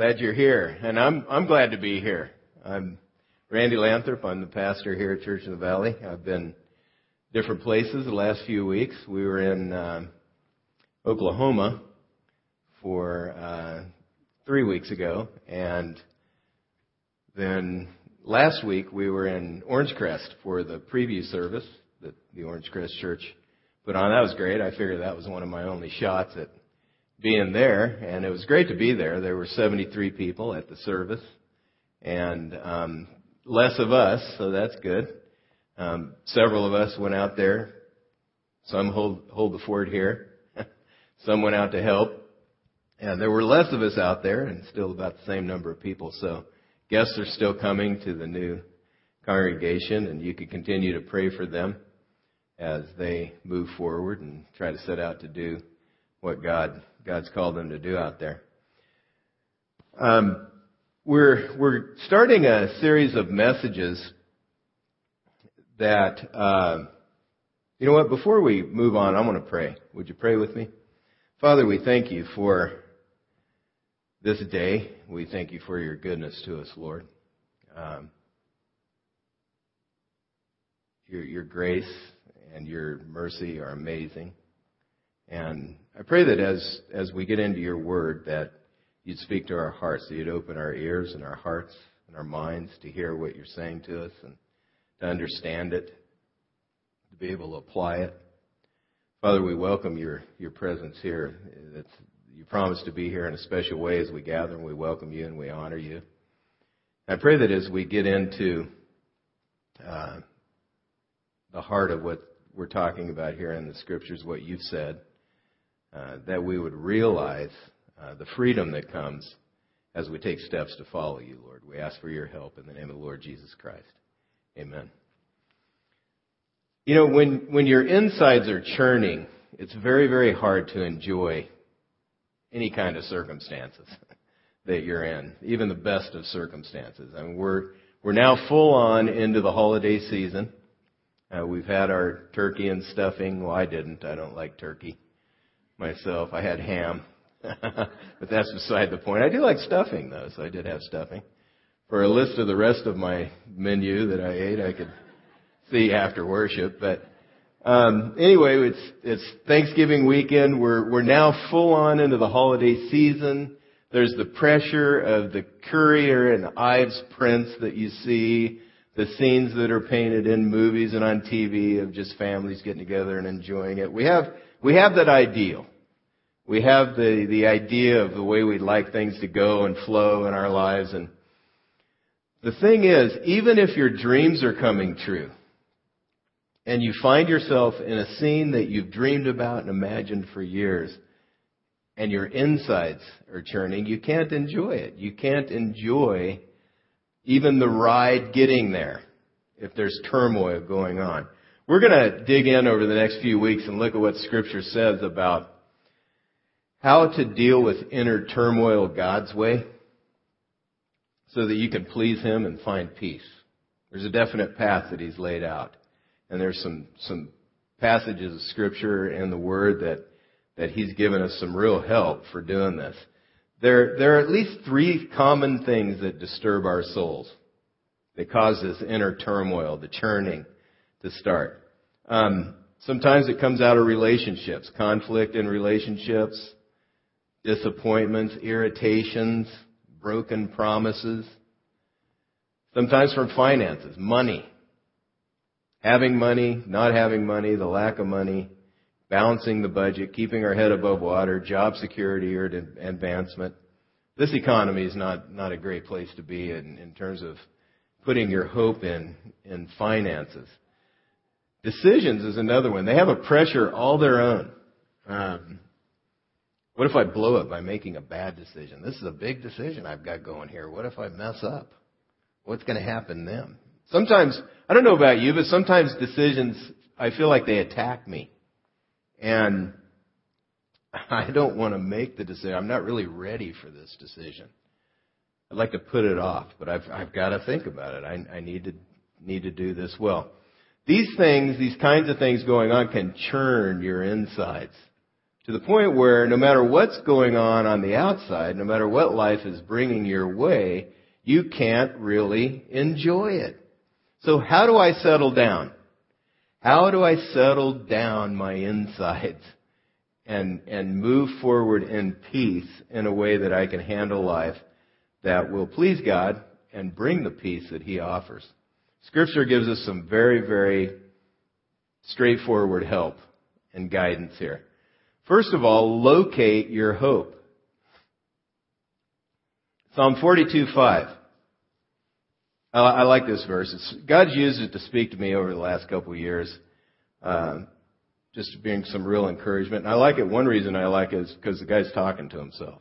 Glad you're here, and I'm I'm glad to be here. I'm Randy Lanthrop. I'm the pastor here at Church in the Valley. I've been different places the last few weeks. We were in uh, Oklahoma for uh, three weeks ago, and then last week we were in Orange Crest for the preview service that the Orange Crest Church put on. That was great. I figured that was one of my only shots at being there, and it was great to be there. There were 73 people at the service, and um, less of us, so that's good. Um, several of us went out there. Some hold hold the fort here. Some went out to help, and there were less of us out there, and still about the same number of people. So guests are still coming to the new congregation, and you can continue to pray for them as they move forward and try to set out to do what God God's called them to do out there. Um, we're we're starting a series of messages that uh, you know what. Before we move on, I want to pray. Would you pray with me, Father? We thank you for this day. We thank you for your goodness to us, Lord. Um, your your grace and your mercy are amazing. And I pray that as, as we get into your word, that you'd speak to our hearts, that you'd open our ears and our hearts and our minds to hear what you're saying to us and to understand it, to be able to apply it. Father, we welcome your, your presence here. It's, you promised to be here in a special way as we gather, and we welcome you and we honor you. I pray that as we get into uh, the heart of what we're talking about here in the scriptures, what you've said, uh, that we would realize uh, the freedom that comes as we take steps to follow you, Lord. We ask for your help in the name of the Lord Jesus Christ. Amen. You know, when, when your insides are churning, it's very, very hard to enjoy any kind of circumstances that you're in, even the best of circumstances. I mean, we're, we're now full on into the holiday season. Uh, we've had our turkey and stuffing. Well, I didn't. I don't like turkey myself. I had ham, but that's beside the point. I do like stuffing though, so I did have stuffing. For a list of the rest of my menu that I ate, I could see after worship. But um, anyway, it's it's Thanksgiving weekend. We're we're now full on into the holiday season. There's the pressure of the Currier and Ives prints that you see, the scenes that are painted in movies and on TV of just families getting together and enjoying it. We have we have that ideal. We have the, the idea of the way we'd like things to go and flow in our lives. And the thing is, even if your dreams are coming true, and you find yourself in a scene that you've dreamed about and imagined for years, and your insides are churning, you can't enjoy it. You can't enjoy even the ride getting there if there's turmoil going on. We're going to dig in over the next few weeks and look at what Scripture says about how to deal with inner turmoil God's way so that you can please Him and find peace. There's a definite path that He's laid out. And there's some, some passages of Scripture in the Word that, that He's given us some real help for doing this. There, there are at least three common things that disturb our souls. That cause this inner turmoil, the churning to start. Um, sometimes it comes out of relationships, conflict in relationships, disappointments, irritations, broken promises. Sometimes from finances, money. Having money, not having money, the lack of money, balancing the budget, keeping our head above water, job security or advancement. This economy is not, not a great place to be in, in terms of putting your hope in, in finances. Decisions is another one. They have a pressure all their own. Um, what if I blow it by making a bad decision? This is a big decision I've got going here. What if I mess up? What's going to happen then? Sometimes, I don't know about you, but sometimes decisions, I feel like they attack me. And I don't want to make the decision. I'm not really ready for this decision. I'd like to put it off, but I've, I've got to think about it. I, I need to, need to do this well. These things, these kinds of things going on can churn your insides To the point where no matter what's going on on the outside, no matter what life is bringing your way, you can't really enjoy it. So how do I settle down? How do I settle down my insides and, and move forward in peace in a way that I can handle life that will please God and bring the peace that He offers? Scripture gives us some very, very straightforward help and guidance here. First of all, locate your hope. Psalm 42, 5. I like this verse. It's, God's used it to speak to me over the last couple of years, um, just to bring some real encouragement. And I like it. One reason I like it is because the guy's talking to himself.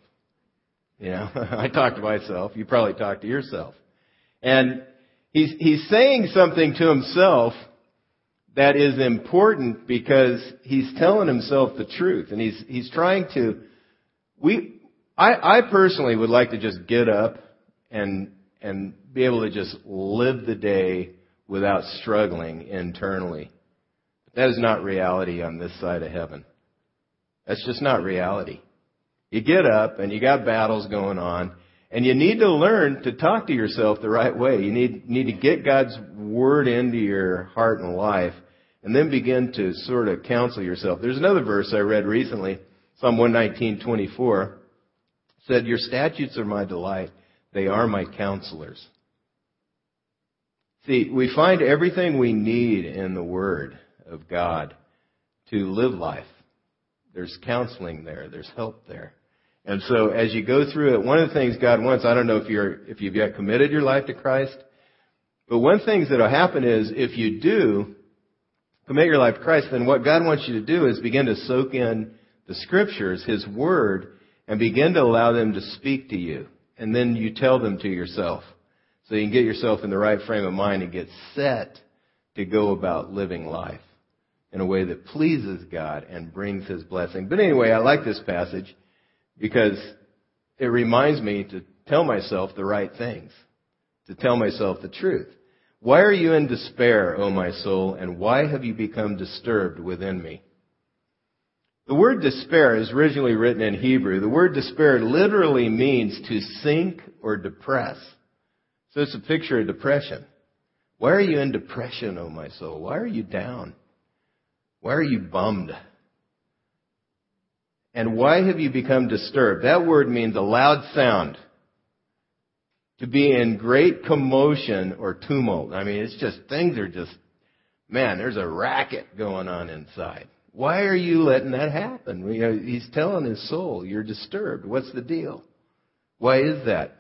You know, I talk to myself. You probably talk to yourself. And he's, he's saying something to himself that is important because he's telling himself the truth and he's, he's trying to, we, I, I personally would like to just get up and, and be able to just live the day without struggling internally. That is not reality on this side of heaven. That's just not reality. You get up and you got battles going on and you need to learn to talk to yourself the right way. You need, need to get God's word into your heart and life and then begin to sort of counsel yourself. There's another verse I read recently, Psalm 119:24 said, "Your statutes are my delight; they are my counselors." See, we find everything we need in the Word of God to live life. There's counseling there. There's help there. And so as you go through it, one of the things God wants, I don't know if you're, if you've yet committed your life to Christ, but one things that'll happen is if you do commit your life to Christ, then what God wants you to do is begin to soak in the scriptures, His Word, and begin to allow them to speak to you. And then you tell them to yourself. So you can get yourself in the right frame of mind and get set to go about living life in a way that pleases God and brings His blessing. But anyway, I like this passage because it reminds me to tell myself the right things, to tell myself the truth. Why are you in despair, O my soul, and why have you become disturbed within me? The word despair is originally written in Hebrew. The word despair literally means to sink or depress. So it's a picture of depression. Why are you in depression, oh my soul? Why are you down? Why are you bummed? And why have you become disturbed? That word means a loud sound. To be in great commotion or tumult. I mean, it's just, things are just, man, there's a racket going on inside. Why are you letting that happen? He's telling his soul, you're disturbed. What's the deal? Why is that?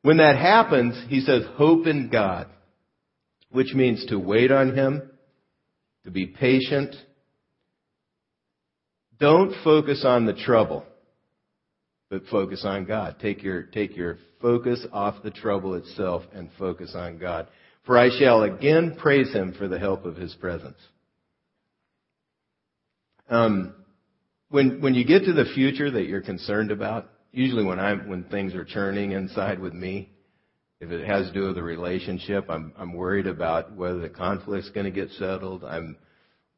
When that happens, he says, hope in God, which means to wait on Him, to be patient. Don't focus on the trouble, but focus on God. Take your, take your focus off the trouble itself and focus on God. For I shall again praise Him for the help of His presence. Um, when, when you get to the future that you're concerned about, usually when I'm when things are churning inside with me, if it has to do with a relationship, I'm I'm worried about whether the conflict's going to get settled. I'm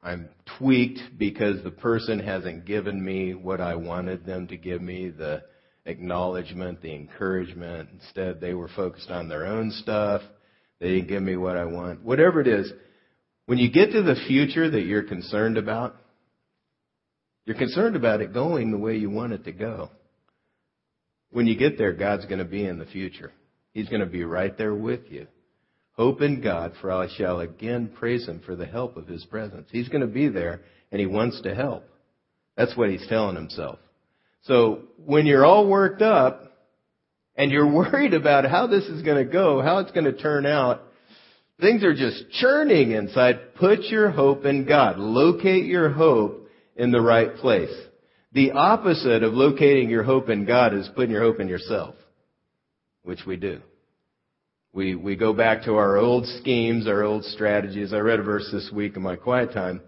I'm tweaked because the person hasn't given me what I wanted them to give me, the acknowledgement, the encouragement. Instead, they were focused on their own stuff. They didn't give me what I want. Whatever it is, when you get to the future that you're concerned about, you're concerned about it going the way you want it to go. When you get there, God's going to be in the future. He's going to be right there with you. Hope in God, for I shall again praise Him for the help of His presence. He's going to be there, and He wants to help. That's what He's telling Himself. So when you're all worked up, and you're worried about how this is going to go, how it's going to turn out, things are just churning inside. Put your hope in God. Locate your hope in the right place. The opposite of locating your hope in God is putting your hope in yourself, which we do. We, we go back to our old schemes, our old strategies. I read a verse this week in my quiet time,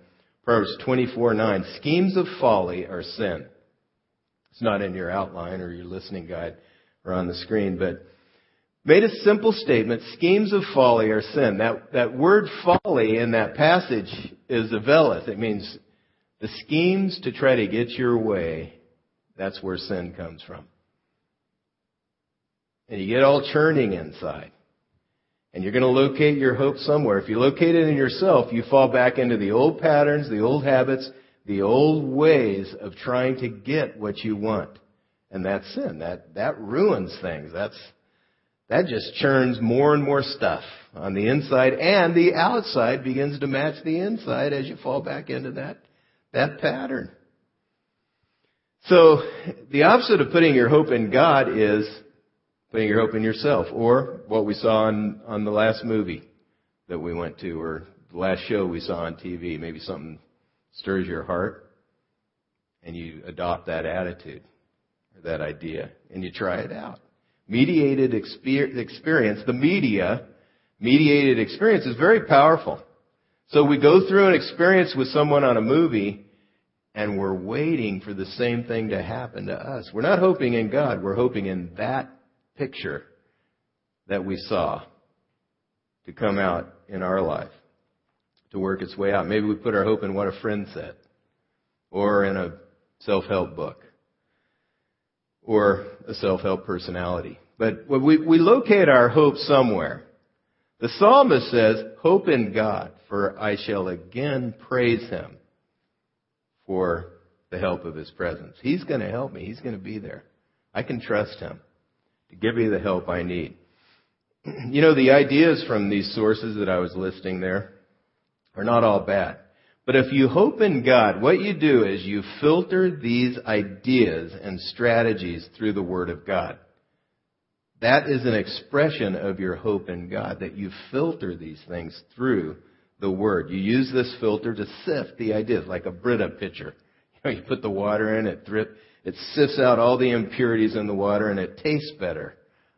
Proverbs 24, 9. Schemes of folly are sin. It's not in your outline or your listening guide or on the screen, but made a simple statement. Schemes of folly are sin. That, that word folly in that passage is aveleth. It means The schemes to try to get your way, that's where sin comes from. And you get all churning inside. And you're going to locate your hope somewhere. If you locate it in yourself, you fall back into the old patterns, the old habits, the old ways of trying to get what you want. And that's sin. That, that ruins things. That's, that just churns more and more stuff on the inside and the outside begins to match the inside as you fall back into that, that pattern. So the opposite of putting your hope in God is putting your hope in yourself or what we saw on, on the last movie that we went to or the last show we saw on TV. Maybe something stirs your heart and you adopt that attitude or that idea and you try it out. Mediated experience, the media, mediated experience is very powerful. So we go through an experience with someone on a movie and we're waiting for the same thing to happen to us. We're not hoping in God, we're hoping in that picture that we saw to come out in our life, to work its way out. Maybe we put our hope in what a friend said, or in a self-help book, or a self-help personality. But we, we locate our hope somewhere. The psalmist says, hope in God, for I shall again praise him for the help of his presence. He's going to help me. He's going to be there. I can trust him to give me the help I need. You know, the ideas from these sources that I was listing there are not all bad. But if you hope in God, what you do is you filter these ideas and strategies through the Word of God. That is an expression of your hope in God, that you filter these things through the Word. You use this filter to sift the ideas, like a Brita pitcher. You know, you put the water in, it drip, it sifts out all the impurities in the water, and it tastes better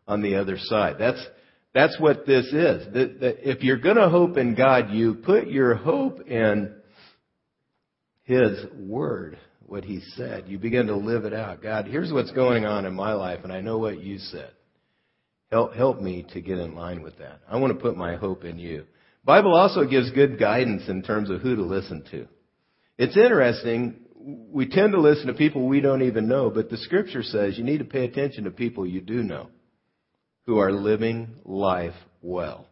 on the other side. That's, that's what this is. That, that if you're gonna hope in God, you put your hope in his Word, what He said. You begin to live it out. God, here's what's going on in my life, and I know what you said. Help, help me to get in line with that. I want to put my hope in you. Bible also gives good guidance in terms of who to listen to. It's interesting. We tend to listen to people we don't even know, but the scripture says you need to pay attention to people you do know who are living life well.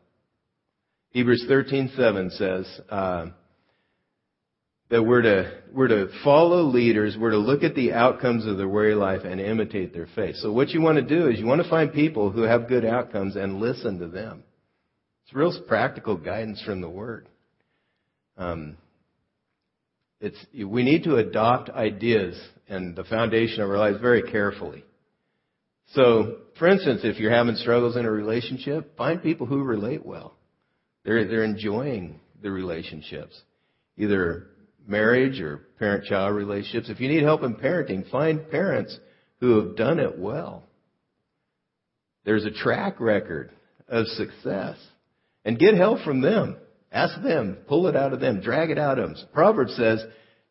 Hebrews 13:7 says, uh, that we're to, we're to follow leaders, we're to look at the outcomes of their way life and imitate their faith. So what you want to do is you want to find people who have good outcomes and listen to them. It's real practical guidance from the Word. Um, it's, we need to adopt ideas and the foundation of our lives very carefully. So, for instance, if you're having struggles in a relationship, find people who relate well. They're, they're enjoying the relationships. Either marriage or parent child relationships. If you need help in parenting, find parents who have done it well. There's a track record of success. And get help from them. Ask them. Pull it out of them. Drag it out of them. Proverbs says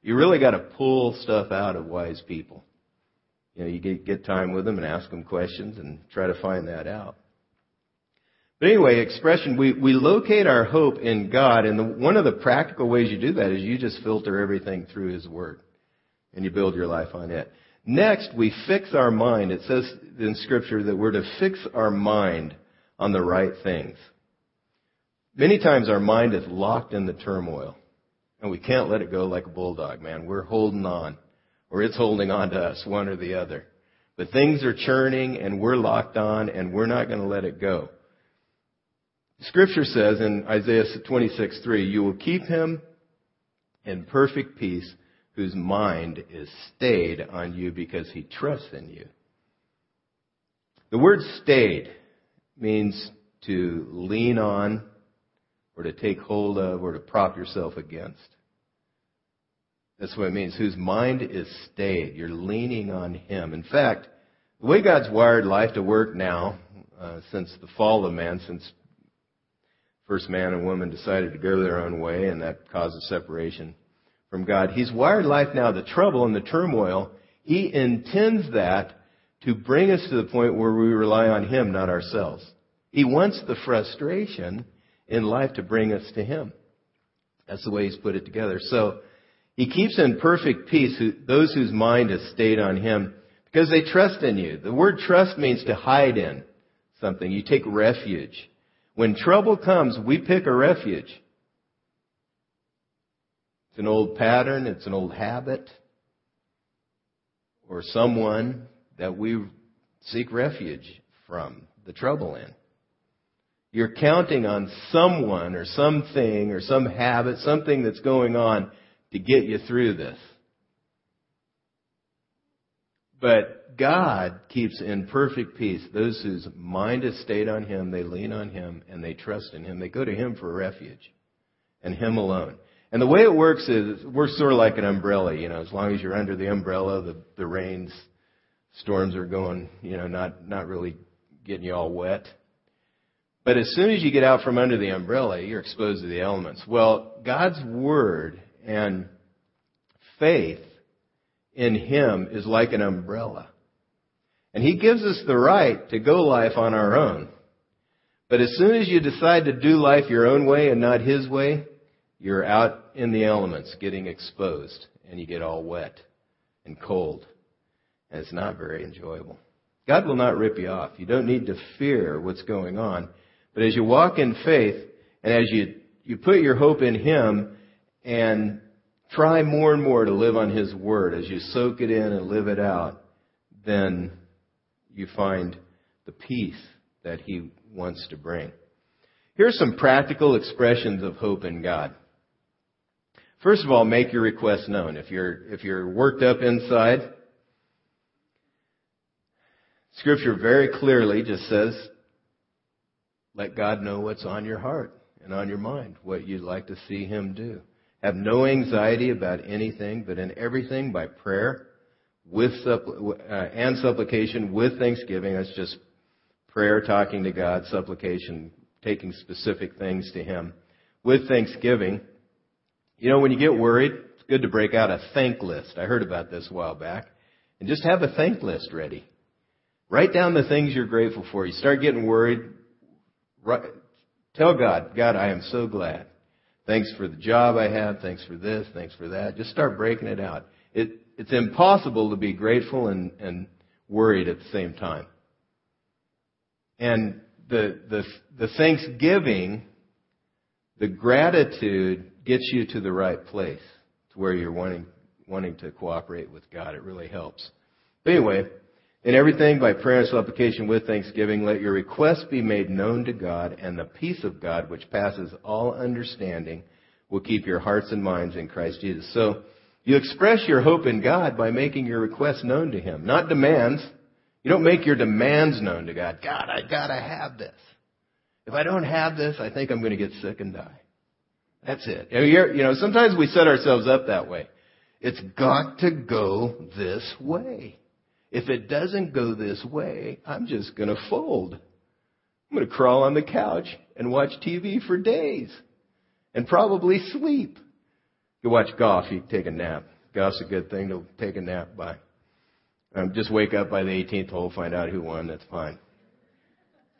you really got to pull stuff out of wise people. You know, you get, get time with them and ask them questions and try to find that out. But anyway, expression, we, we locate our hope in God, and the, one of the practical ways you do that is you just filter everything through His Word, and you build your life on it. Next, we fix our mind. It says in Scripture that we're to fix our mind on the right things. Many times our mind is locked in the turmoil, and we can't let it go like a bulldog, man. We're holding on, or it's holding on to us, one or the other. But things are churning, and we're locked on, and we're not going to let it go. Scripture says in Isaiah 26:3, "You will keep him in perfect peace whose mind is stayed on you because he trusts in you." The word stayed means to lean on or to take hold of or to prop yourself against. That's what it means. Whose mind is stayed. You're leaning on him. In fact, the way God's wired life to work now, uh, since the fall of man, since first man and woman decided to go their own way, and that causes separation from God. He's wired life now, the trouble and the turmoil. He intends that to bring us to the point where we rely on Him, not ourselves. He wants the frustration in life to bring us to Him. That's the way He's put it together. So, He keeps in perfect peace those whose mind is stayed on Him because they trust in you. The word trust means to hide in something. You take refuge. When trouble comes, we pick a refuge. It's an old pattern, it's an old habit, or someone that we seek refuge from the trouble in. You're counting on someone or something or some habit, something that's going on to get you through this. But God keeps in perfect peace those whose mind is stayed on Him, they lean on Him, and they trust in Him. They go to Him for refuge, and Him alone. And the way it works is, we're sort of like an umbrella, you know, as long as you're under the umbrella, the, the rains, storms are going, you know, not, not really getting you all wet. But as soon as you get out from under the umbrella, you're exposed to the elements. Well, God's Word and faith in Him is like an umbrella. And He gives us the right to go life on our own. But as soon as you decide to do life your own way and not His way, you're out in the elements getting exposed and you get all wet and cold. And it's not very enjoyable. God will not rip you off. You don't need to fear what's going on. But as you walk in faith and as you, you put your hope in Him and try more and more to live on His Word as you soak it in and live it out, then you find the peace that He wants to bring. Here's some practical expressions of hope in God. First of all, make your request known. If you're, if you're worked up inside, Scripture very clearly just says, let God know what's on your heart and on your mind, what you'd like to see Him do. Have no anxiety about anything, but in everything by prayer with suppl- uh, and supplication with thanksgiving. That's just prayer, talking to God, supplication, taking specific things to Him with thanksgiving. You know, when you get worried, it's good to break out a thank list. I heard about this a while back. And just have a thank list ready. Write down the things you're grateful for. You start getting worried, tell God, God, I am so glad Thanks for the job I have. Thanks for this. Thanks for that. Just start breaking it out. It, it's impossible to be grateful and, and worried at the same time. And the, the, the thanksgiving, the gratitude gets you to the right place to where you're wanting, wanting to cooperate with God. It really helps. But anyway, in everything, by prayer and supplication with thanksgiving, let your requests be made known to God, and the peace of God, which passes all understanding, will keep your hearts and minds in Christ Jesus. So, you express your hope in God by making your requests known to Him, not demands. You don't make your demands known to God. God, I gotta have this. If I don't have this, I think I'm to get sick and die. That's it. You know, sometimes we set ourselves up that way. It's got to go this way. If it doesn't go this way, I'm just going to fold. I'm going to crawl on the couch and watch TV for days and probably sleep. You watch golf, you take a nap. Golf's a good thing to take a nap by. Um, just wake up by the 18th hole, find out who won. That's fine.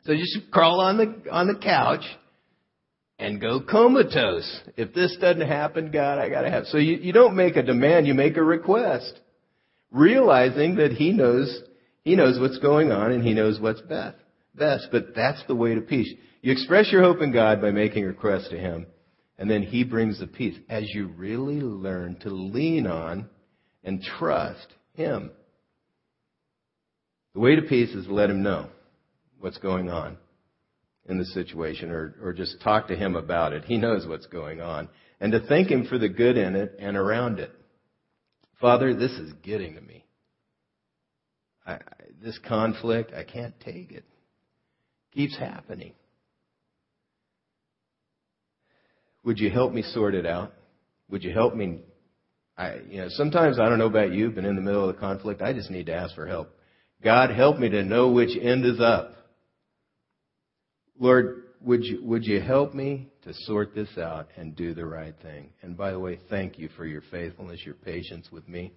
So just crawl on the on the couch and go comatose. If this doesn't happen, God, I gotta have. So you, you don't make a demand, you make a request realizing that he knows, he knows what's going on and he knows what's best. Best, but that's the way to peace. You express your hope in God by making a request to Him, and then He brings the peace as you really learn to lean on and trust Him. The way to peace is to let Him know what's going on in the situation or, or just talk to Him about it. He knows what's going on. And to thank Him for the good in it and around it. Father, this is getting to me. I, this conflict, I can't take it. Keeps happening. Would you help me sort it out? Would you help me? I, you know, sometimes I don't know about you, but in the middle of the conflict, I just need to ask for help. God, help me to know which end is up. Lord, would you, would you help me to sort this out and do the right thing? And by the way, thank you for your faithfulness, your patience with me.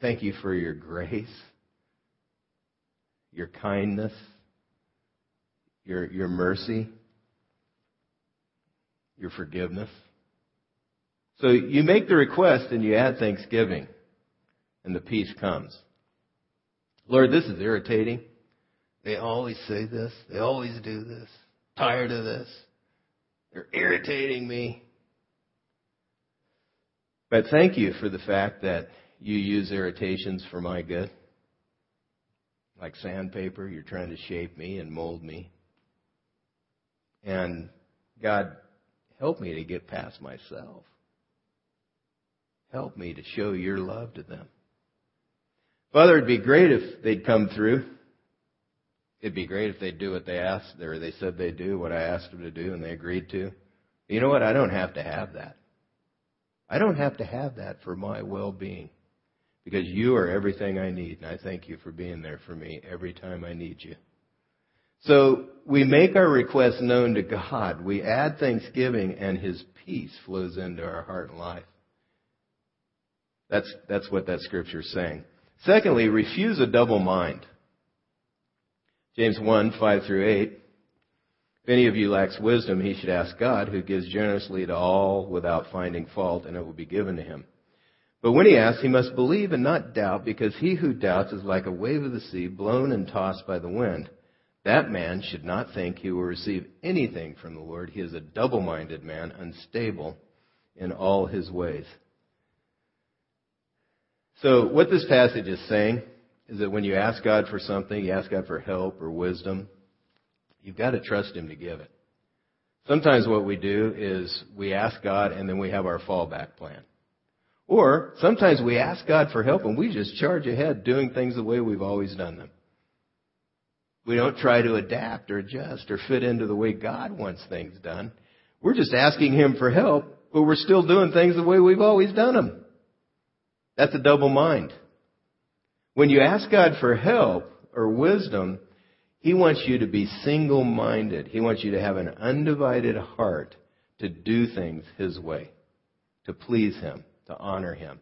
Thank you for your grace, your kindness, your, your mercy, your forgiveness. So you make the request and you add thanksgiving, and the peace comes. Lord, this is irritating. They always say this. They always do this. Tired of this. They're irritating me. But thank you for the fact that you use irritations for my good. Like sandpaper, you're trying to shape me and mold me. And God, help me to get past myself. Help me to show your love to them. Father, it'd be great if they'd come through. It'd be great if they'd do what they asked, or they said they'd do what I asked them to do, and they agreed to. You know what? I don't have to have that. I don't have to have that for my well-being. Because you are everything I need, and I thank you for being there for me every time I need you. So we make our requests known to God. We add thanksgiving, and His peace flows into our heart and life. That's, that's what that scripture is saying. Secondly, refuse a double mind. James 1, 5 through 8. If any of you lacks wisdom, he should ask God, who gives generously to all without finding fault, and it will be given to him. But when he asks, he must believe and not doubt, because he who doubts is like a wave of the sea, blown and tossed by the wind. That man should not think he will receive anything from the Lord. He is a double-minded man, unstable in all his ways. So what this passage is saying is that when you ask God for something, you ask God for help or wisdom, you've got to trust Him to give it. Sometimes what we do is we ask God and then we have our fallback plan. Or sometimes we ask God for help and we just charge ahead doing things the way we've always done them. We don't try to adapt or adjust or fit into the way God wants things done. We're just asking Him for help, but we're still doing things the way we've always done them. That's a double mind. When you ask God for help or wisdom, He wants you to be single minded. He wants you to have an undivided heart to do things His way, to please Him, to honor Him,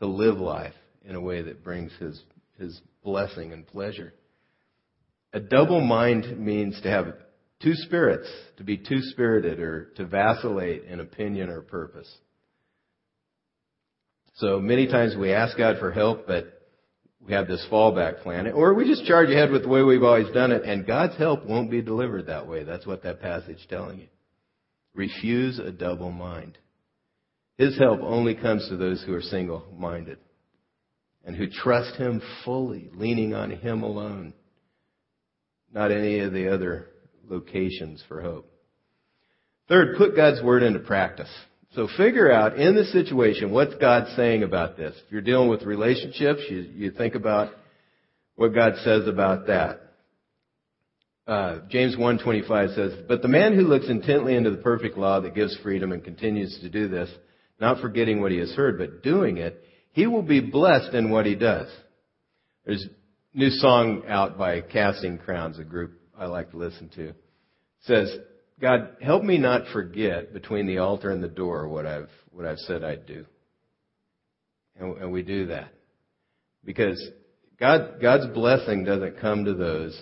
to live life in a way that brings His, His blessing and pleasure. A double mind means to have two spirits, to be two spirited or to vacillate in opinion or purpose. So many times we ask God for help, but we have this fallback plan, or we just charge ahead with the way we've always done it, and God's help won't be delivered that way. That's what that passage is telling you. Refuse a double mind. His help only comes to those who are single minded and who trust Him fully, leaning on Him alone, not any of the other locations for hope. Third, put God's Word into practice. So figure out in the situation what's God saying about this. If you're dealing with relationships, you, you think about what God says about that. Uh, James 1:25 says, "But the man who looks intently into the perfect law that gives freedom and continues to do this, not forgetting what he has heard, but doing it, he will be blessed in what he does." There's a new song out by Casting Crowns, a group I like to listen to. It says, God, help me not forget between the altar and the door what I've, what I've said I'd do. And, and we do that. Because God, God's blessing doesn't come to those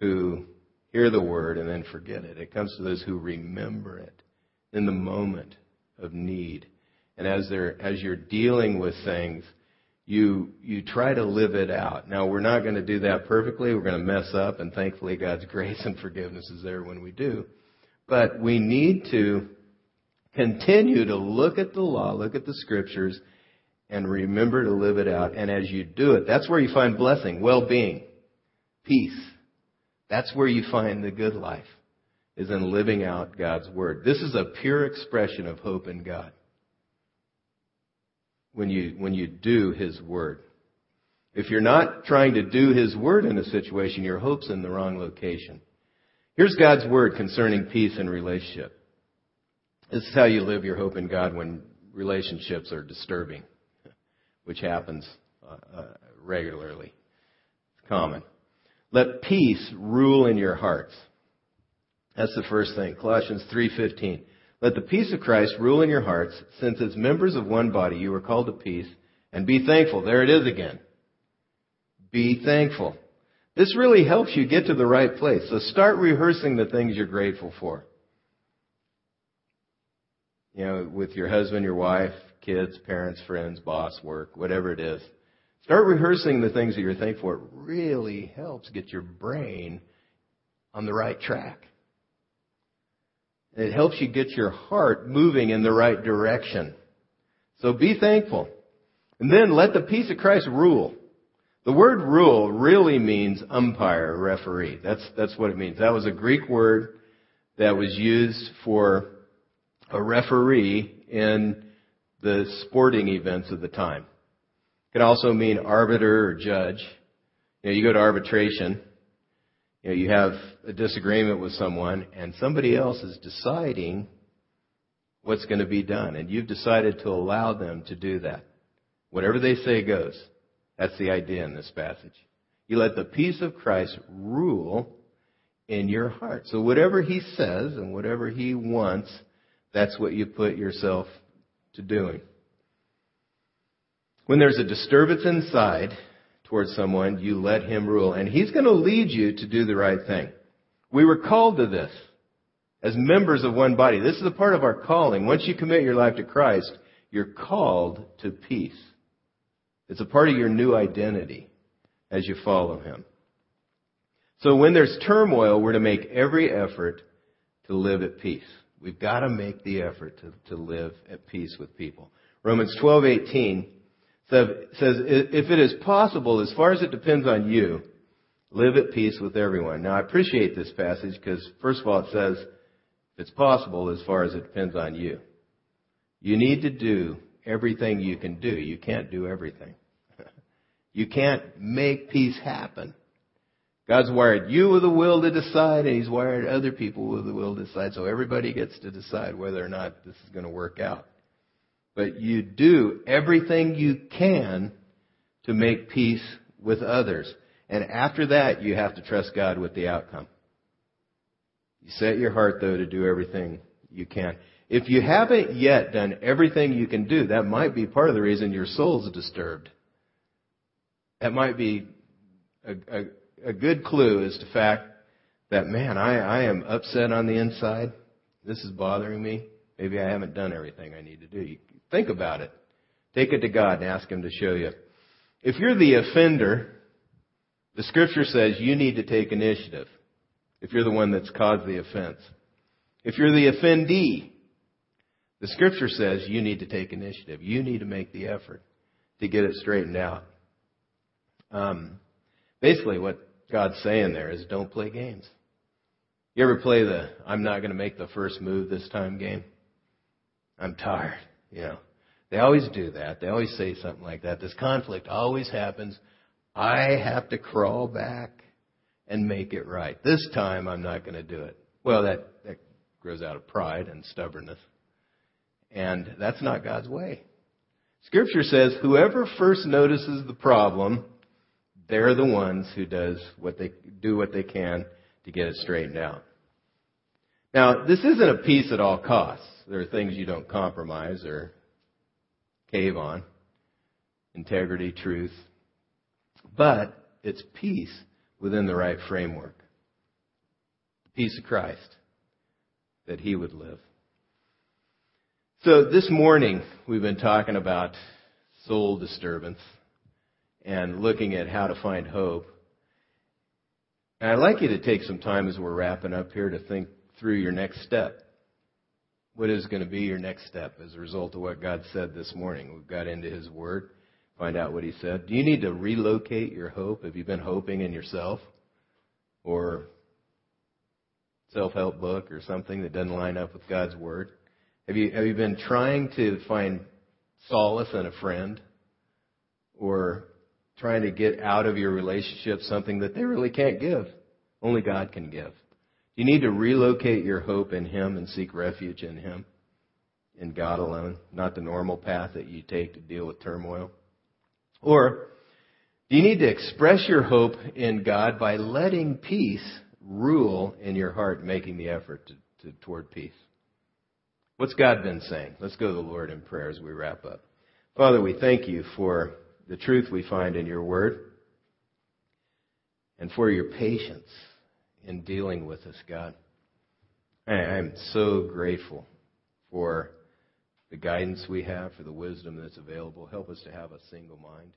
who hear the word and then forget it. It comes to those who remember it in the moment of need. And as they're, as you're dealing with things, you, you try to live it out. Now we're not going to do that perfectly. We're going to mess up and thankfully God's grace and forgiveness is there when we do. But we need to continue to look at the law, look at the scriptures, and remember to live it out. And as you do it, that's where you find blessing, well-being, peace. That's where you find the good life, is in living out God's Word. This is a pure expression of hope in God. When you, when you do His Word. If you're not trying to do His Word in a situation, your hope's in the wrong location. Here's God's word concerning peace and relationship. This is how you live your hope in God when relationships are disturbing, which happens uh, uh, regularly. It's common. Let peace rule in your hearts. That's the first thing. Colossians 3:15. Let the peace of Christ rule in your hearts, since as members of one body you are called to peace, and be thankful. There it is again. Be thankful. This really helps you get to the right place. So start rehearsing the things you're grateful for. you know, with your husband, your wife, kids, parents, friends, boss, work, whatever it is. Start rehearsing the things that you're thankful for. It really helps get your brain on the right track. It helps you get your heart moving in the right direction. So be thankful. And then let the peace of Christ rule. The word rule really means umpire, referee. That's, that's what it means. That was a Greek word that was used for a referee in the sporting events of the time. It could also mean arbiter or judge. You know, you go to arbitration, you know, you have a disagreement with someone and somebody else is deciding what's going to be done and you've decided to allow them to do that. Whatever they say goes. That's the idea in this passage. You let the peace of Christ rule in your heart. So whatever he says and whatever he wants, that's what you put yourself to doing. When there's a disturbance inside towards someone, you let him rule. And he's going to lead you to do the right thing. We were called to this as members of one body. This is a part of our calling. Once you commit your life to Christ, you're called to peace. It's a part of your new identity as you follow him. So when there's turmoil, we're to make every effort to live at peace. We've got to make the effort to, to live at peace with people. Romans 12:18 says, "If it is possible, as far as it depends on you, live at peace with everyone." Now, I appreciate this passage because, first of all, it says, "If it's possible, as far as it depends on you." You need to do everything you can do. You can't do everything. you can't make peace happen. God's wired you with the will to decide, and He's wired other people with the will to decide. So everybody gets to decide whether or not this is going to work out. But you do everything you can to make peace with others. And after that, you have to trust God with the outcome. You set your heart, though, to do everything you can. If you haven't yet done everything you can do, that might be part of the reason your soul's disturbed. That might be a, a, a good clue as to fact that, man, I, I am upset on the inside. This is bothering me. Maybe I haven't done everything I need to do. You think about it. Take it to God and ask Him to show you. If you're the offender, the scripture says you need to take initiative. If you're the one that's caused the offense. If you're the offendee, the scripture says you need to take initiative. You need to make the effort to get it straightened out. Um, basically, what God's saying there is don't play games. You ever play the I'm not going to make the first move this time game? I'm tired, you know. They always do that. They always say something like that. This conflict always happens. I have to crawl back and make it right. This time I'm not going to do it. Well, that, that grows out of pride and stubbornness. And that's not God's way. Scripture says whoever first notices the problem they're the ones who does what they do what they can to get it straightened out. Now, this isn't a peace at all costs. There are things you don't compromise or cave on. Integrity, truth. But it's peace within the right framework. The peace of Christ that he would live. So this morning we've been talking about soul disturbance and looking at how to find hope. And I'd like you to take some time as we're wrapping up here to think through your next step. What is going to be your next step as a result of what God said this morning? We've got into His Word, find out what He said. Do you need to relocate your hope? Have you been hoping in yourself? Or self-help book or something that doesn't line up with God's Word? Have you, have you been trying to find solace in a friend? Or trying to get out of your relationship something that they really can't give. Only God can give. You need to relocate your hope in Him and seek refuge in Him, in God alone, not the normal path that you take to deal with turmoil. Or do you need to express your hope in God by letting peace rule in your heart, making the effort to, to, toward peace? What's God been saying? Let's go to the Lord in prayer as we wrap up. Father, we thank you for the truth we find in your word and for your patience in dealing with us, God. I am so grateful for the guidance we have, for the wisdom that's available. Help us to have a single mind.